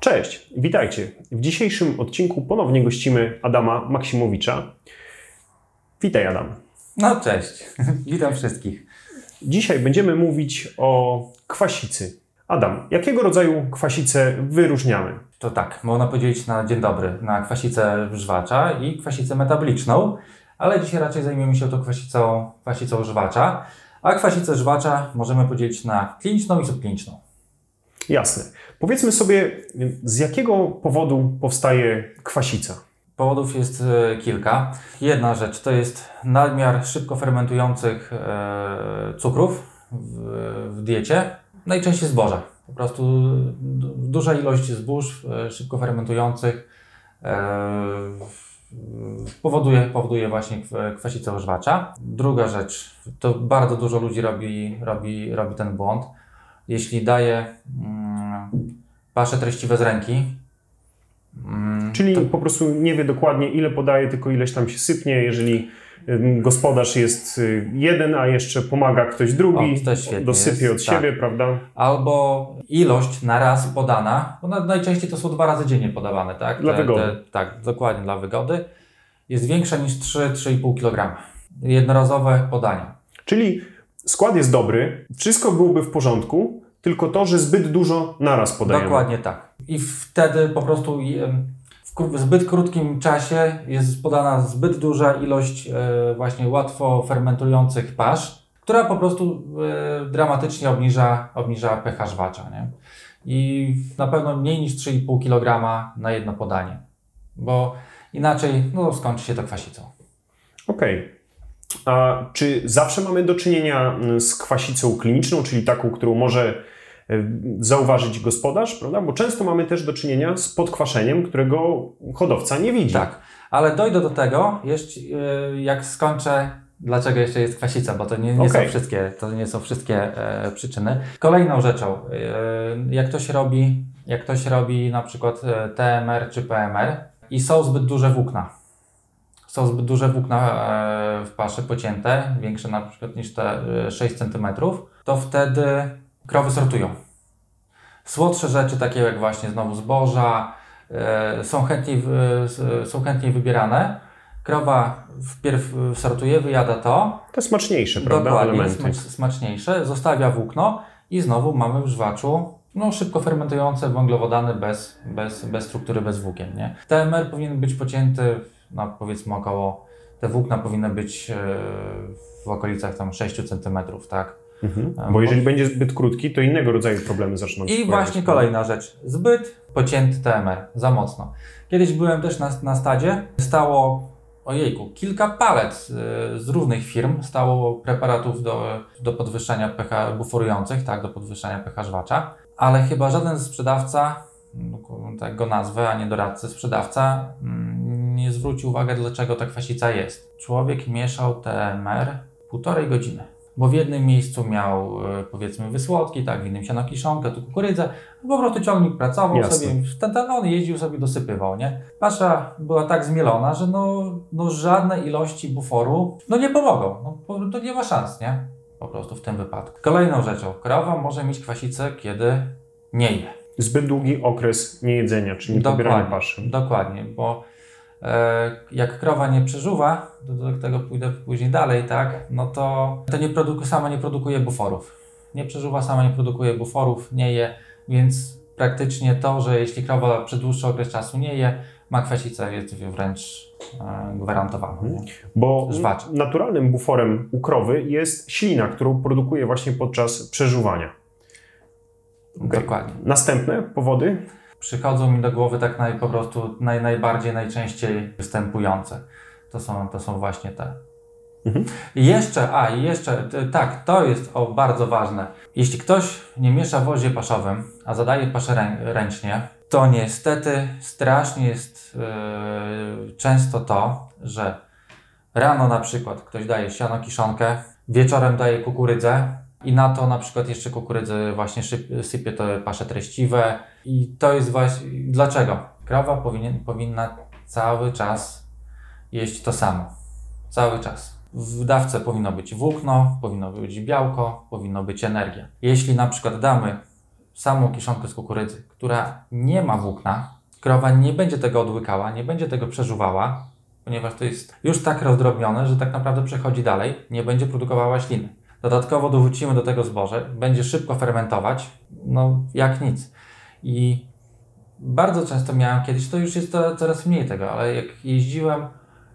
Cześć, witajcie. W dzisiejszym odcinku ponownie gościmy Adama Maksimowicza. Witaj Adam. No cześć, witam wszystkich. Dzisiaj będziemy mówić o kwasicy. Adam, jakiego rodzaju kwasicę wyróżniamy? To tak, można podzielić na dzień dobry na kwasicę żwacza i kwasicę metaboliczną, ale dzisiaj raczej zajmiemy się to kwasicą, kwasicą żwacza, a kwasicę żwacza możemy podzielić na kliniczną i subkliniczną. Jasne. Powiedzmy sobie, z jakiego powodu powstaje kwasica? Powodów jest e, kilka. Jedna rzecz to jest nadmiar szybko fermentujących e, cukrów w, diecie, najczęściej zboża. Po prostu du- duża ilość zbóż e, szybko fermentujących e, powoduje, powoduje właśnie kw- kwasicę ożwacza. Druga rzecz, to bardzo dużo ludzi robi, robi, robi ten błąd. Jeśli daje mm, pasze treściwe z ręki, mm, Czyli to- po prostu nie wie dokładnie, ile podaje, tylko ileś tam się sypnie. Jeżeli gospodarz jest y, jeden, a jeszcze pomaga ktoś drugi, O, dosypie jest, od tak. siebie, prawda? albo ilość na raz podana, bo na- najczęściej to są dwa razy dziennie podawane, tak? Dla wygody. tak, dokładnie dla wygody. Jest większa niż 3-3,5 kg. Jednorazowe podania. Czyli skład jest dobry, wszystko byłoby w porządku, tylko to, że zbyt dużo naraz podajemy. Dokładnie tak. I wtedy po prostu w zbyt krótkim czasie jest podana zbyt duża ilość e, właśnie łatwo fermentujących pasz, która po prostu e, dramatycznie obniża, obniża pH żwacza. Nie? I na pewno mniej niż 3,5 kg na jedno podanie, bo inaczej no, skończy się to kwasicą. Okej. A czy zawsze mamy do czynienia mm, z kwasicą kliniczną, czyli taką, którą może e, zauważyć gospodarz, prawda? Bo często mamy też do czynienia z podkwaszeniem, którego hodowca nie widzi. Tak, ale dojdę do tego, jeszcze, e, jak skończę, dlaczego jeszcze jest kwasica, bo to nie, nie, Okej. są, wszystkie, to nie są wszystkie e, przyczyny. Kolejną rzeczą, e, jak ktoś robi, jak ktoś robi na przykład TMR czy PMR i są zbyt duże włókna, są zbyt duże włókna e, w paszy pocięte, większe na przykład niż te e, 6 cm, to wtedy krowy sortują. Słodsze rzeczy, takie jak właśnie znowu zboża, e, są, chętniej, są chętniej wybierane. Krowa wpierw sortuje, wyjada to, Te smaczniejsze, prawda? dokładnie, Elementy. smaczniejsze, zostawia włókno i znowu mamy w żwaczu no, szybko fermentujące węglowodany bez, bez, bez struktury, bez włókien. Nie? TMR powinien być pocięty, no, powiedzmy około, te włókna powinny być e, w okolicach tam 6 cm, tak? Mhm. Bo- Bo jeżeli będzie zbyt krótki, to innego rodzaju problemy zaczną się I pojawiać, właśnie kolejna rzecz. Zbyt pocięty TMR, za mocno. Kiedyś byłem też na, na stadzie, stało, ojejku, kilka palet y, z różnych firm, stało preparatów do, do podwyższania pH, buforujących, tak, do podwyższania pH żwacza, ale chyba żaden sprzedawca, no, tak go nazwę, a nie doradcy, sprzedawca nie zwrócił uwagi, dlaczego ta kwasica jest. Człowiek mieszał TMR półtorej godziny. Bo w jednym miejscu miał e, powiedzmy wysłodki, tak, w innym siano kiszonkę, tu kukurydzę. Po prostu ciągnik pracował Jasne. sobie, ten, ten on jeździł sobie, dosypywał, nie? Pasza była tak zmielona, że no, no żadne ilości buforu no nie pomogą. No, to nie ma szans, nie? Po prostu w tym wypadku. Kolejną rzeczą, krowa może mieć kwasicę, kiedy nie je. Zbyt długi okres niejedzenia, czyli pobierania paszy. Dokładnie, bo jak krowa nie przeżuwa, do, tego pójdę później dalej, tak, no to, to nie produku, sama nie produkuje buforów. Nie przeżuwa, sama nie produkuje buforów, nie je, więc praktycznie to, że jeśli krowa przez dłuższy okres czasu nie je, ma kwasicę, jest wręcz e, gwarantowana. Nie? Bo Żwacz. naturalnym buforem u krowy jest ślina, którą produkuje właśnie podczas przeżuwania. Okej. Dokładnie. Następne powody? Przychodzą mi do głowy tak naj, po prostu naj, najbardziej, najczęściej występujące. To są, to są właśnie te. Mhm. I jeszcze, a i jeszcze, tak, to jest o, bardzo ważne. Jeśli ktoś nie miesza w wozie paszowym, a zadaje paszę rę, ręcznie, to niestety strasznie jest yy, często to, że rano na przykład ktoś daje siano kiszonkę, wieczorem daje kukurydzę i na to na przykład jeszcze kukurydzy właśnie szyp, sypie te pasze treściwe i to jest właśnie, dlaczego? Krowa powinien, powinna cały czas jeść to samo. Cały czas. W dawce powinno być włókno, powinno być białko, powinno być energia. Jeśli na przykład damy samą kiszonkę z kukurydzy, która nie ma włókna, krowa nie będzie tego odłykała, nie będzie tego przeżuwała, ponieważ to jest już tak rozdrobnione, że tak naprawdę przechodzi dalej, nie będzie produkowała śliny. Dodatkowo dorzucimy do tego zboże, będzie szybko fermentować, no jak nic. I bardzo często miałem kiedyś, to już jest coraz mniej tego, ale jak jeździłem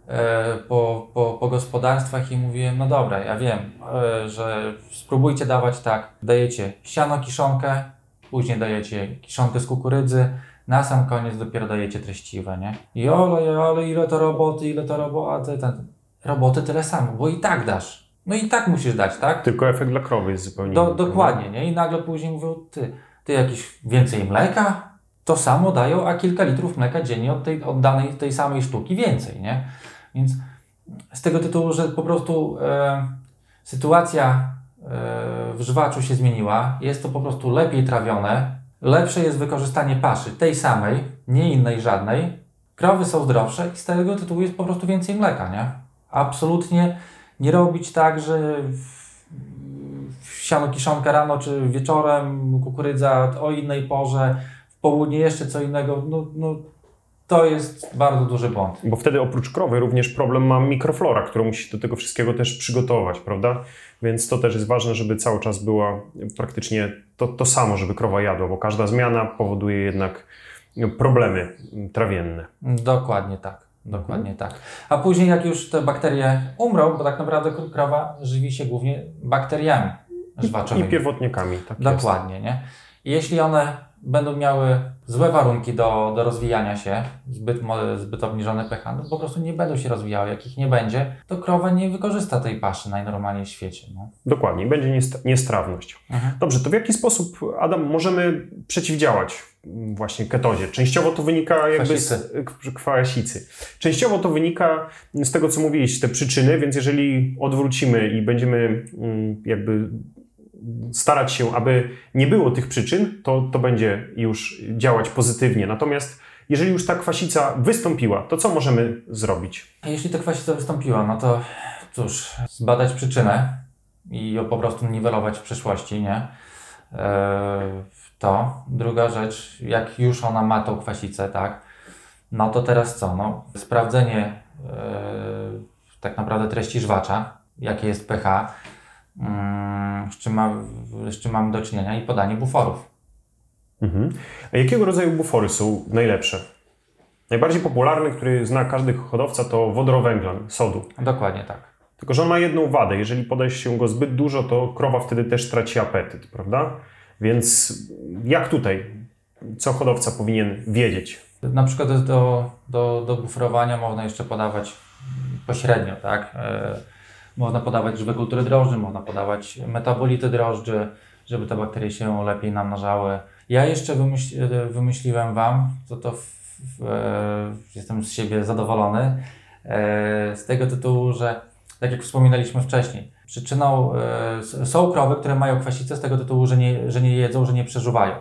e, po, po, po gospodarstwach i mówiłem, no dobra, ja wiem, e, że spróbujcie dawać tak, dajecie siano kiszonkę, później dajecie kiszonkę z kukurydzy, na sam koniec dopiero dajecie treściwe, nie? I ole, ale ile to roboty, ile to roboty, ten, roboty tyle samo, bo i tak dasz. No i tak musisz dać, tak? Tylko efekt dla krowy jest zupełnie Do, inny. dokładnie, nie? I nagle później mówią, ty, ty jakieś więcej mleka? To samo dają, a kilka litrów mleka dziennie od tej od danej tej samej sztuki więcej, nie? Więc z tego tytułu, że po prostu e, sytuacja e, w żwaczu się zmieniła, jest to po prostu lepiej trawione, lepsze jest wykorzystanie paszy, tej samej, nie innej żadnej, krowy są zdrowsze i z tego tytułu jest po prostu więcej mleka, nie? Absolutnie nie robić tak, że siano kiszonka rano czy wieczorem, kukurydza o innej porze, w południe jeszcze co innego, no, no to jest bardzo duży błąd. Bo wtedy oprócz krowy również problem ma mikroflora, która musi do tego wszystkiego też przygotować, prawda? Więc to też jest ważne, żeby cały czas była praktycznie to, to samo, żeby krowa jadła, bo każda zmiana powoduje jednak problemy trawienne. Dokładnie tak. Dokładnie tak. A później jak już te bakterie umrą, bo tak naprawdę krowa żywi się głównie bakteriami I żwaczowymi. pierwotnikami. Tak Dokładnie, nie? I jeśli one będą miały złe warunki do, do rozwijania się, zbyt, zbyt obniżone pH, no po prostu nie będą się rozwijały. Jak ich nie będzie, to krowa nie wykorzysta tej paszy najnormalniej w świecie. No. Dokładnie, będzie niest- niestrawność. Mhm. Dobrze, to w jaki sposób, Adam, możemy przeciwdziałać właśnie ketozie? Częściowo to wynika jakby z. Częściowo to wynika z tego, co mówiłeś, te przyczyny, więc jeżeli odwrócimy i będziemy mm, jakby starać się, aby nie było tych przyczyn, to, to będzie już działać pozytywnie. Natomiast jeżeli już ta kwasica wystąpiła, to co możemy zrobić? Jeśli ta kwasica wystąpiła, no to cóż, zbadać przyczynę i ją po prostu niwelować w przyszłości, nie? Eee, to. Druga rzecz, jak już ona ma tą kwasicę, tak? No to teraz co? No, sprawdzenie eee, tak naprawdę treści żwacza, jakie jest pH, z, czym ma, z czym mamy do czynienia i podanie buforów. Mhm. A jakiego rodzaju bufory są najlepsze? Najbardziej popularny, który zna każdy hodowca, to wodorowęglan, sodu. Dokładnie tak. Tylko, że on ma jedną wadę. Jeżeli poda się go zbyt dużo, to krowa wtedy też traci apetyt, prawda? Więc jak tutaj? Co hodowca powinien wiedzieć? Na przykład do, do, do buforowania można jeszcze podawać pośrednio, tak? Można podawać żywe kultury drożdży, można podawać metabolity drożdży, żeby te bakterie się lepiej namnażały. Ja jeszcze wymyśl, wymyśliłem Wam, to to w, w, e, jestem z siebie zadowolony, e, z tego tytułu, że tak jak wspominaliśmy wcześniej, przyczyną e, są krowy, które mają kwasicę z tego tytułu, że nie, że nie jedzą, że nie przeżuwają.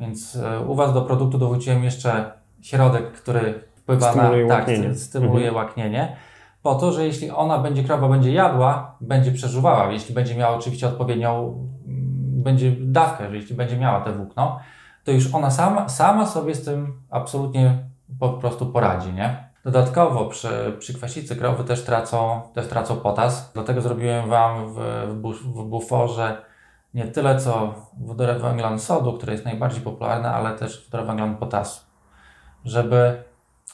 Więc e, u Was do produktu dorzuciłem jeszcze środek, który wpływa Stymuluje na tak, łaknienie. stymuluje łaknienie, po to, że jeśli ona będzie, krowa będzie jadła, będzie przeżuwała, jeśli będzie miała oczywiście odpowiednią mm, będzie dawkę, że jeśli będzie miała te włókno, to już ona sama, sama sobie z tym absolutnie po prostu poradzi, nie? Dodatkowo przy, przy kwasicy krowy też tracą, też tracą potas, dlatego zrobiłem Wam w, w, bu- w buforze nie tyle co wodorowęglan sodu, który jest najbardziej popularny, ale też wodorowęglan potasu, żeby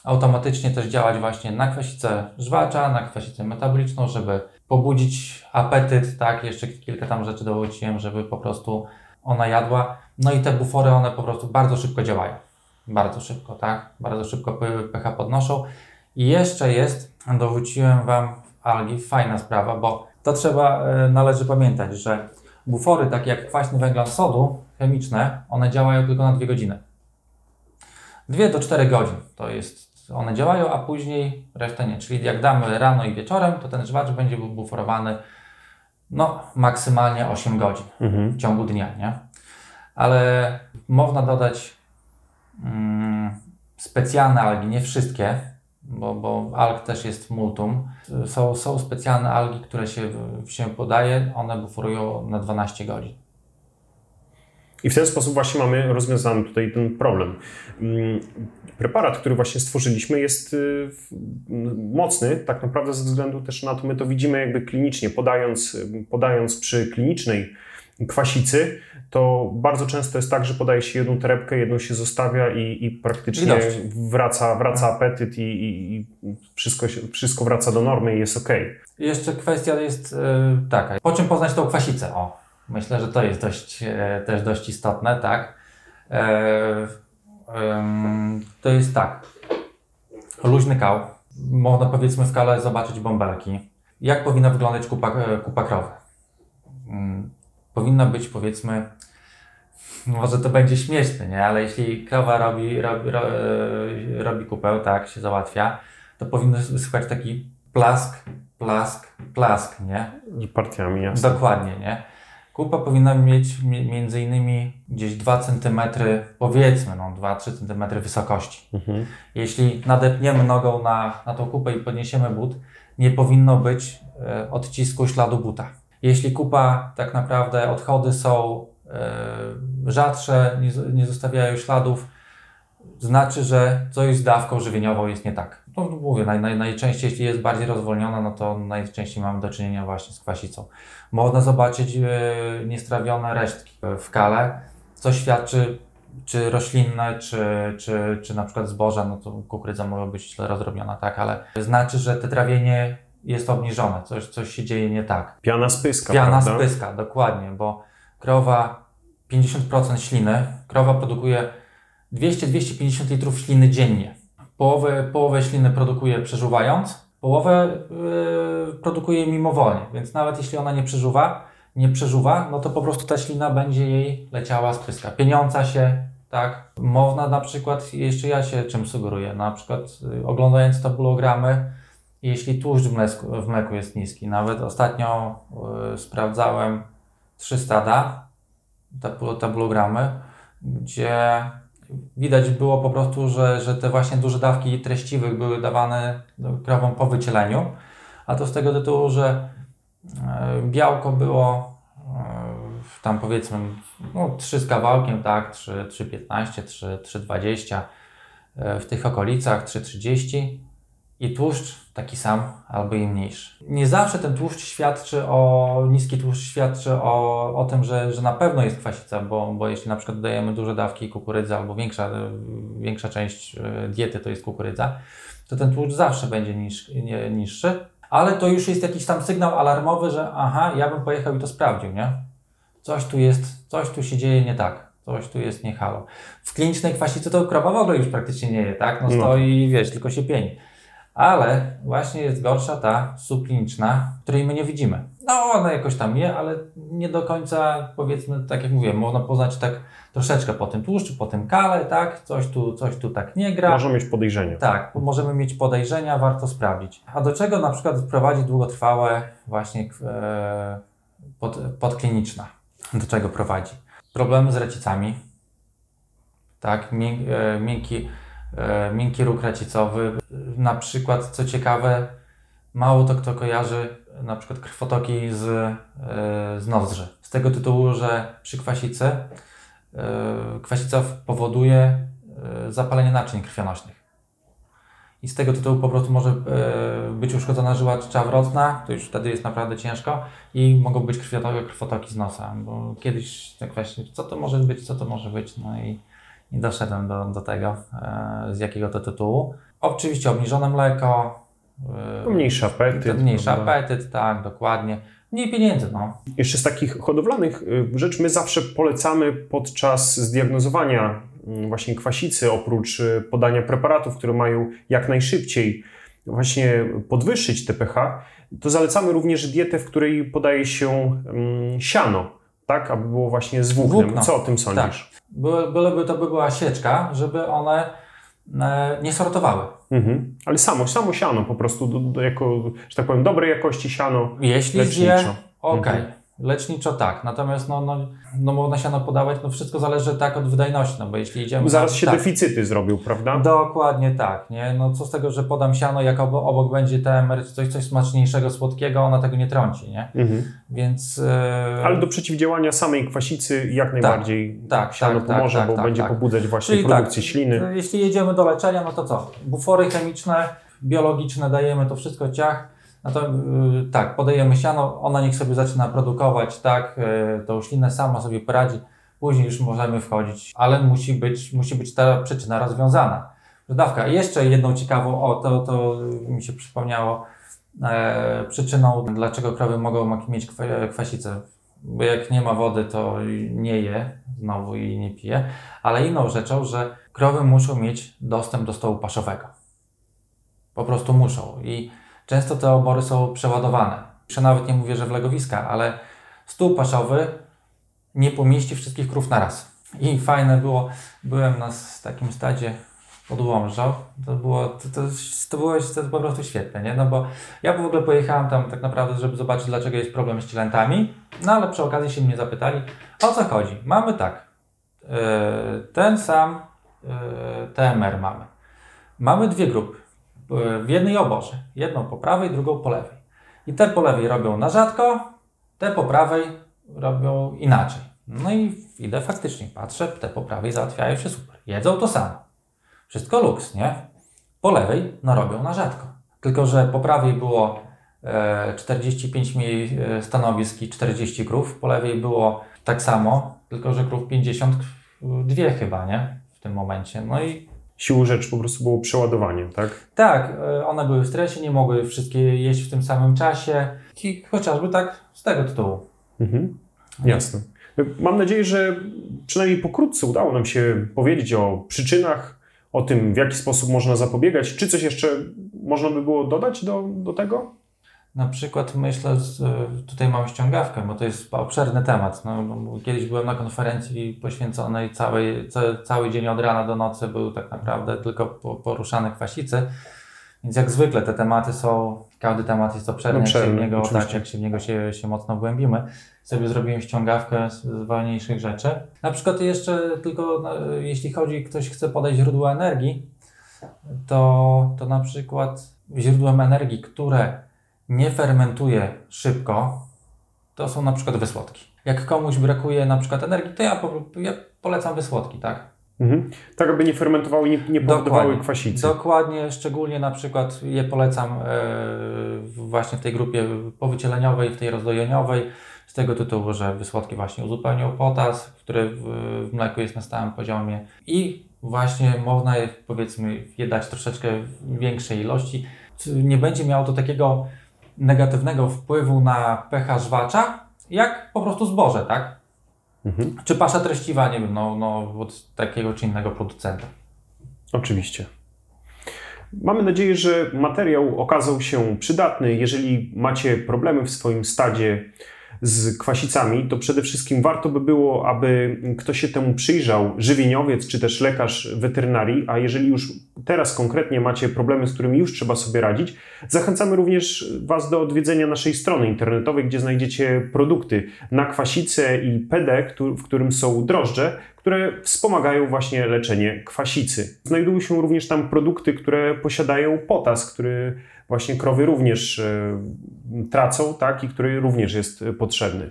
automatycznie też działać właśnie na kwasicę żwacza, na kwasicę metaboliczną, żeby pobudzić apetyt, tak, jeszcze kilka tam rzeczy dorzuciłem, żeby po prostu ona jadła. No i te bufory, one po prostu bardzo szybko działają. Bardzo szybko, tak? Bardzo szybko pH podnoszą. I jeszcze jest, dorzuciłem Wam algi, fajna sprawa, bo to trzeba, e, należy pamiętać, że bufory, takie jak kwaśny węglan sodu chemiczne, one działają tylko na 2 godziny. 2 do 4 godzin to jest, one działają, a później resztę nie. Czyli jak damy rano i wieczorem, to ten żwacz będzie był buforowany no, maksymalnie 8 godzin Mhm. w ciągu dnia, nie? Ale można dodać mm, specjalne algi, nie wszystkie, bo, bo alg też jest multum. Są, są specjalne algi, które się, się podaje, one buforują na 12 godzin. I w ten sposób właśnie mamy rozwiązany tutaj ten problem. Mm, preparat, który właśnie stworzyliśmy jest y, mocny, tak naprawdę ze względu też na to, my to widzimy jakby klinicznie, podając, podając przy klinicznej kwasicy, to bardzo często jest tak, że podaje się jedną torebkę, jedną się zostawia i, i praktycznie wraca, wraca apetyt i, i, i, wszystko, wszystko wraca do normy i jest ok. Jeszcze kwestia jest yy, taka, po czym poznać tą kwasicę? O, myślę, że to jest dość, yy, też dość istotne, tak? Yy, to jest tak, luźny kał, można powiedzmy w kale zobaczyć bąbelki. Jak powinna wyglądać kupa, kupa krowy? powinna być powiedzmy, może to będzie śmieszne, nie? ale jeśli krowa robi, robi, e, robi kupeł, tak, się załatwia, to powinno słychać taki plask, plask, plask, nie? I partiami, jasne. Dokładnie, nie? Kupa powinna mieć między innymi gdzieś 2 cm, powiedzmy, no 2-3 cm wysokości. Mhm. Jeśli nadepniemy nogą na, na tą kupę i podniesiemy but, nie powinno być e, odcisku śladu buta. Jeśli kupa, tak naprawdę odchody są e, rzadsze, nie, nie zostawiają śladów, znaczy, że coś z dawką żywieniową jest nie tak. No mówię, naj, naj, najczęściej jeśli jest bardziej rozwolniona, no to najczęściej mamy do czynienia właśnie z kwasicą. Można zobaczyć e, niestrawione resztki w kale, co świadczy czy roślinne, czy, czy, czy na przykład zboża, no to kukurydza może być źle rozrobiona, tak, ale znaczy, że te trawienie jest obniżone, coś, coś się dzieje nie tak. Piana spyska, Piana prawda? spyska, dokładnie, bo krowa 50% śliny, krowa produkuje 200-250 litrów śliny dziennie. Połowę, połowę śliny produkuje przeżuwając, połowę yy, produkuje mimowolnie, więc nawet jeśli ona nie przeżuwa, nie przeżuwa, no to po prostu ta ślina będzie jej leciała z pyska, pieniąca się, tak. Można na przykład, jeszcze ja się czym sugeruję, na przykład yy, oglądając tabulogramy, jeśli tłuszcz w mleku, w mleku jest niski. Nawet ostatnio y, sprawdzałem trzy stada, tablogramy, gdzie widać było po prostu, że, że te właśnie duże dawki treściwych były dawane krowom po wycieleniu, a to z tego tytułu, że y, białko było y, tam powiedzmy no, 3 z kawałkiem, tak, 3,15, 3,20 w tych okolicach, 3,30 i tłuszcz taki sam albo i mniejszy. Nie zawsze ten tłuszcz świadczy o, niski tłuszcz świadczy o, o tym, że, że na pewno jest kwasica, bo, bo jeśli na przykład dodajemy duże dawki kukurydzy albo większa, większa część e, diety to jest kukurydza, to ten tłuszcz zawsze będzie niż, nie, niższy, ale to już jest jakiś tam sygnał alarmowy, że aha, ja bym pojechał i to sprawdził, nie? Coś tu jest, coś tu się dzieje nie tak. Coś tu jest nie halo. W klinicznej kwasicy to krowa w ogóle już praktycznie nie je, tak? No, no. stoi, no. wiesz, tylko się pieni. Ale właśnie jest gorsza ta subkliniczna, której my nie widzimy. No, ona jakoś tam je, ale nie do końca, powiedzmy, tak jak mówiłem, można poznać tak troszeczkę po tym tłuszczu, po tym kale, tak? Coś tu, coś tu tak nie gra. Możemy mieć podejrzenia. Tak, możemy mieć podejrzenia, warto sprawdzić. A do czego na przykład prowadzi długotrwałe właśnie e, pod, podkliniczna? Do czego prowadzi? Problemy z racicami, tak? E, miękki miękki róg racicowy. Na przykład, co ciekawe, mało to kto kojarzy na przykład krwotoki z, e, z nozdrzy. Z tego tytułu, że przy kwasicy e, kwasica powoduje zapalenie naczyń krwionośnych. I z tego tytułu po prostu może być uszkodzona żyła czawrotna, to już wtedy jest naprawdę ciężko i mogą być krwotoki, krwotoki z nosa. Bo kiedyś tak właśnie, co to może być, co to może być, no i i doszedłem do, do tego, e, z jakiego to tytułu. Oczywiście obniżone mleko. E, mniejszy apetyt. Mniejszy apetyt, tak, dokładnie. Mniej pieniędzy, no. Jeszcze z takich hodowlanych e, rzeczy my zawsze polecamy podczas zdiagnozowania mm, właśnie kwasicy, oprócz podania preparatów, które mają jak najszybciej właśnie podwyższyć te pH, to zalecamy również dietę, w której podaje się mm, siano, tak, aby było właśnie z włóknem. Co o tym sądzisz? Tak byleby to by była sieczka, żeby one e, nie sortowały. Mhm. Ale samo, samo siano po prostu, do, do, jako, że tak powiem, dobrej jakości siano Jeśli zje, ok. Mhm. Leczniczo tak, natomiast no, no, no można siano podawać, no wszystko zależy tak od wydajności, no bo jeśli idziemy... Zaraz na, się tak, deficyty zrobił, prawda? Dokładnie tak, nie? No co z tego, że podam siano, jak obok, obok będzie TMR, coś, coś smaczniejszego, słodkiego, ona tego nie trąci, nie? Mhm. Więc... e, Ale do przeciwdziałania samej kwasicy jak najbardziej tak, siano tak, tak, pomoże, tak, bo tak, będzie tak. pobudzać właśnie Czyli produkcję tak, śliny. Jeśli jedziemy do leczenia, no to co? Bufory chemiczne, biologiczne, dajemy to wszystko ciach. No to yy, tak, podajemy siano, ona niech sobie zaczyna produkować, tak, yy, tą ślinę sama sobie poradzi, później już możemy wchodzić, ale musi być, musi być ta przyczyna rozwiązana. Dawka. Jeszcze jedną ciekawą, o to, to mi się przypomniało, e, przyczyną, dlaczego krowy mogą mieć kwa- kwasicę. Bo jak nie ma wody, to nie je znowu i nie pije. Ale inną rzeczą, że krowy muszą mieć dostęp do stołu paszowego. Po prostu muszą. I często te obory są przeładowane. Jeszcze nawet nie mówię, że w legowiska, ale stół paszowy nie pomieści wszystkich krów na raz. I fajne było, byłem na takim stadzie pod Łomżą, to było, to, to, to było to po prostu świetne, nie? No bo ja w ogóle pojechałem tam tak naprawdę, żeby zobaczyć, dlaczego jest problem z cielętami, no ale przy okazji się mnie zapytali, o co chodzi? Mamy tak, yy, ten sam yy, TMR mamy. Mamy dwie grupy w jednej oborze, jedną po prawej, drugą po lewej. I te po lewej robią na rzadko, te po prawej robią inaczej. No i idę faktycznie, patrzę, te po prawej załatwiają się super. Jedzą to samo. Wszystko luks, nie? Po lewej no robią na rzadko. Tylko, że po prawej było e, 45 mniej e, stanowisk i 40 krów, po lewej było tak samo, tylko że krów 52 chyba, nie? W tym momencie. No i Siłą rzeczy po prostu było przeładowanie, tak? tak, e, one były w stresie, nie mogły wszystkie jeść w tym samym czasie. I chociażby tak z tego tytułu. Mhm. Jasne. Mam nadzieję, że przynajmniej pokrótce udało nam się powiedzieć o przyczynach, o tym, w jaki sposób można zapobiegać. Czy coś jeszcze można by było dodać do, do tego? Na przykład myślę, że tutaj mam ściągawkę, bo to jest obszerny temat. No, kiedyś byłem na konferencji poświęconej całej, ca, cały dzień od rana do nocy był tak naprawdę tylko po- poruszane kwasicy. Więc jak zwykle te tematy są, każdy temat jest obszerny, jak się w Obszerny, niego, oczywiście. tak, jak się w niego się, się mocno wgłębimy. Sobie zrobiłem ściągawkę z, z wolniejszych rzeczy. Na przykład jeszcze tylko, no, jeśli chodzi, ktoś chce podać źródło energii, to, to na przykład źródłem energii, które nie fermentuje szybko, to są na przykład wysłodki. Jak komuś brakuje na przykład energii, to ja, po, ja polecam wysłodki, tak? Mhm. Tak, aby nie fermentowały nie, nie powodowały Dokładnie. kwasicy. Dokładnie, szczególnie na przykład je polecam e, właśnie w tej grupie powycieleniowej, w tej rozdojeniowej, z tego tytułu, że wysłodki właśnie uzupełnią potas, który w, w mleku jest na stałym poziomie i właśnie można je powiedzmy je dać troszeczkę w większej ilości. Nie będzie miało to takiego negatywnego wpływu na pH żwacza, jak po prostu zboże, tak? Mhm. Czy pasza treściwa, nie wiem, no, no od takiego czy innego producenta. Oczywiście. Mamy nadzieję, że materiał okazał się przydatny. Jeżeli macie problemy w swoim stadzie z kwasicami, to przede wszystkim warto by było, aby ktoś się temu przyjrzał, żywieniowiec czy też lekarz weterynarii, a jeżeli już teraz konkretnie macie problemy, z którymi już trzeba sobie radzić, zachęcamy również Was do odwiedzenia naszej strony internetowej, gdzie znajdziecie produkty na kwasicę i PD, w którym są drożdże, które wspomagają właśnie leczenie kwasicy. Znajdują się również tam produkty, które posiadają potas, który właśnie krowy również e, tracą, tak, i który również jest potrzebny.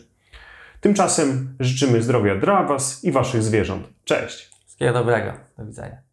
Tymczasem życzymy zdrowia dla Was i Waszych zwierząt. Cześć! Wszystkiego dobrego. Do widzenia.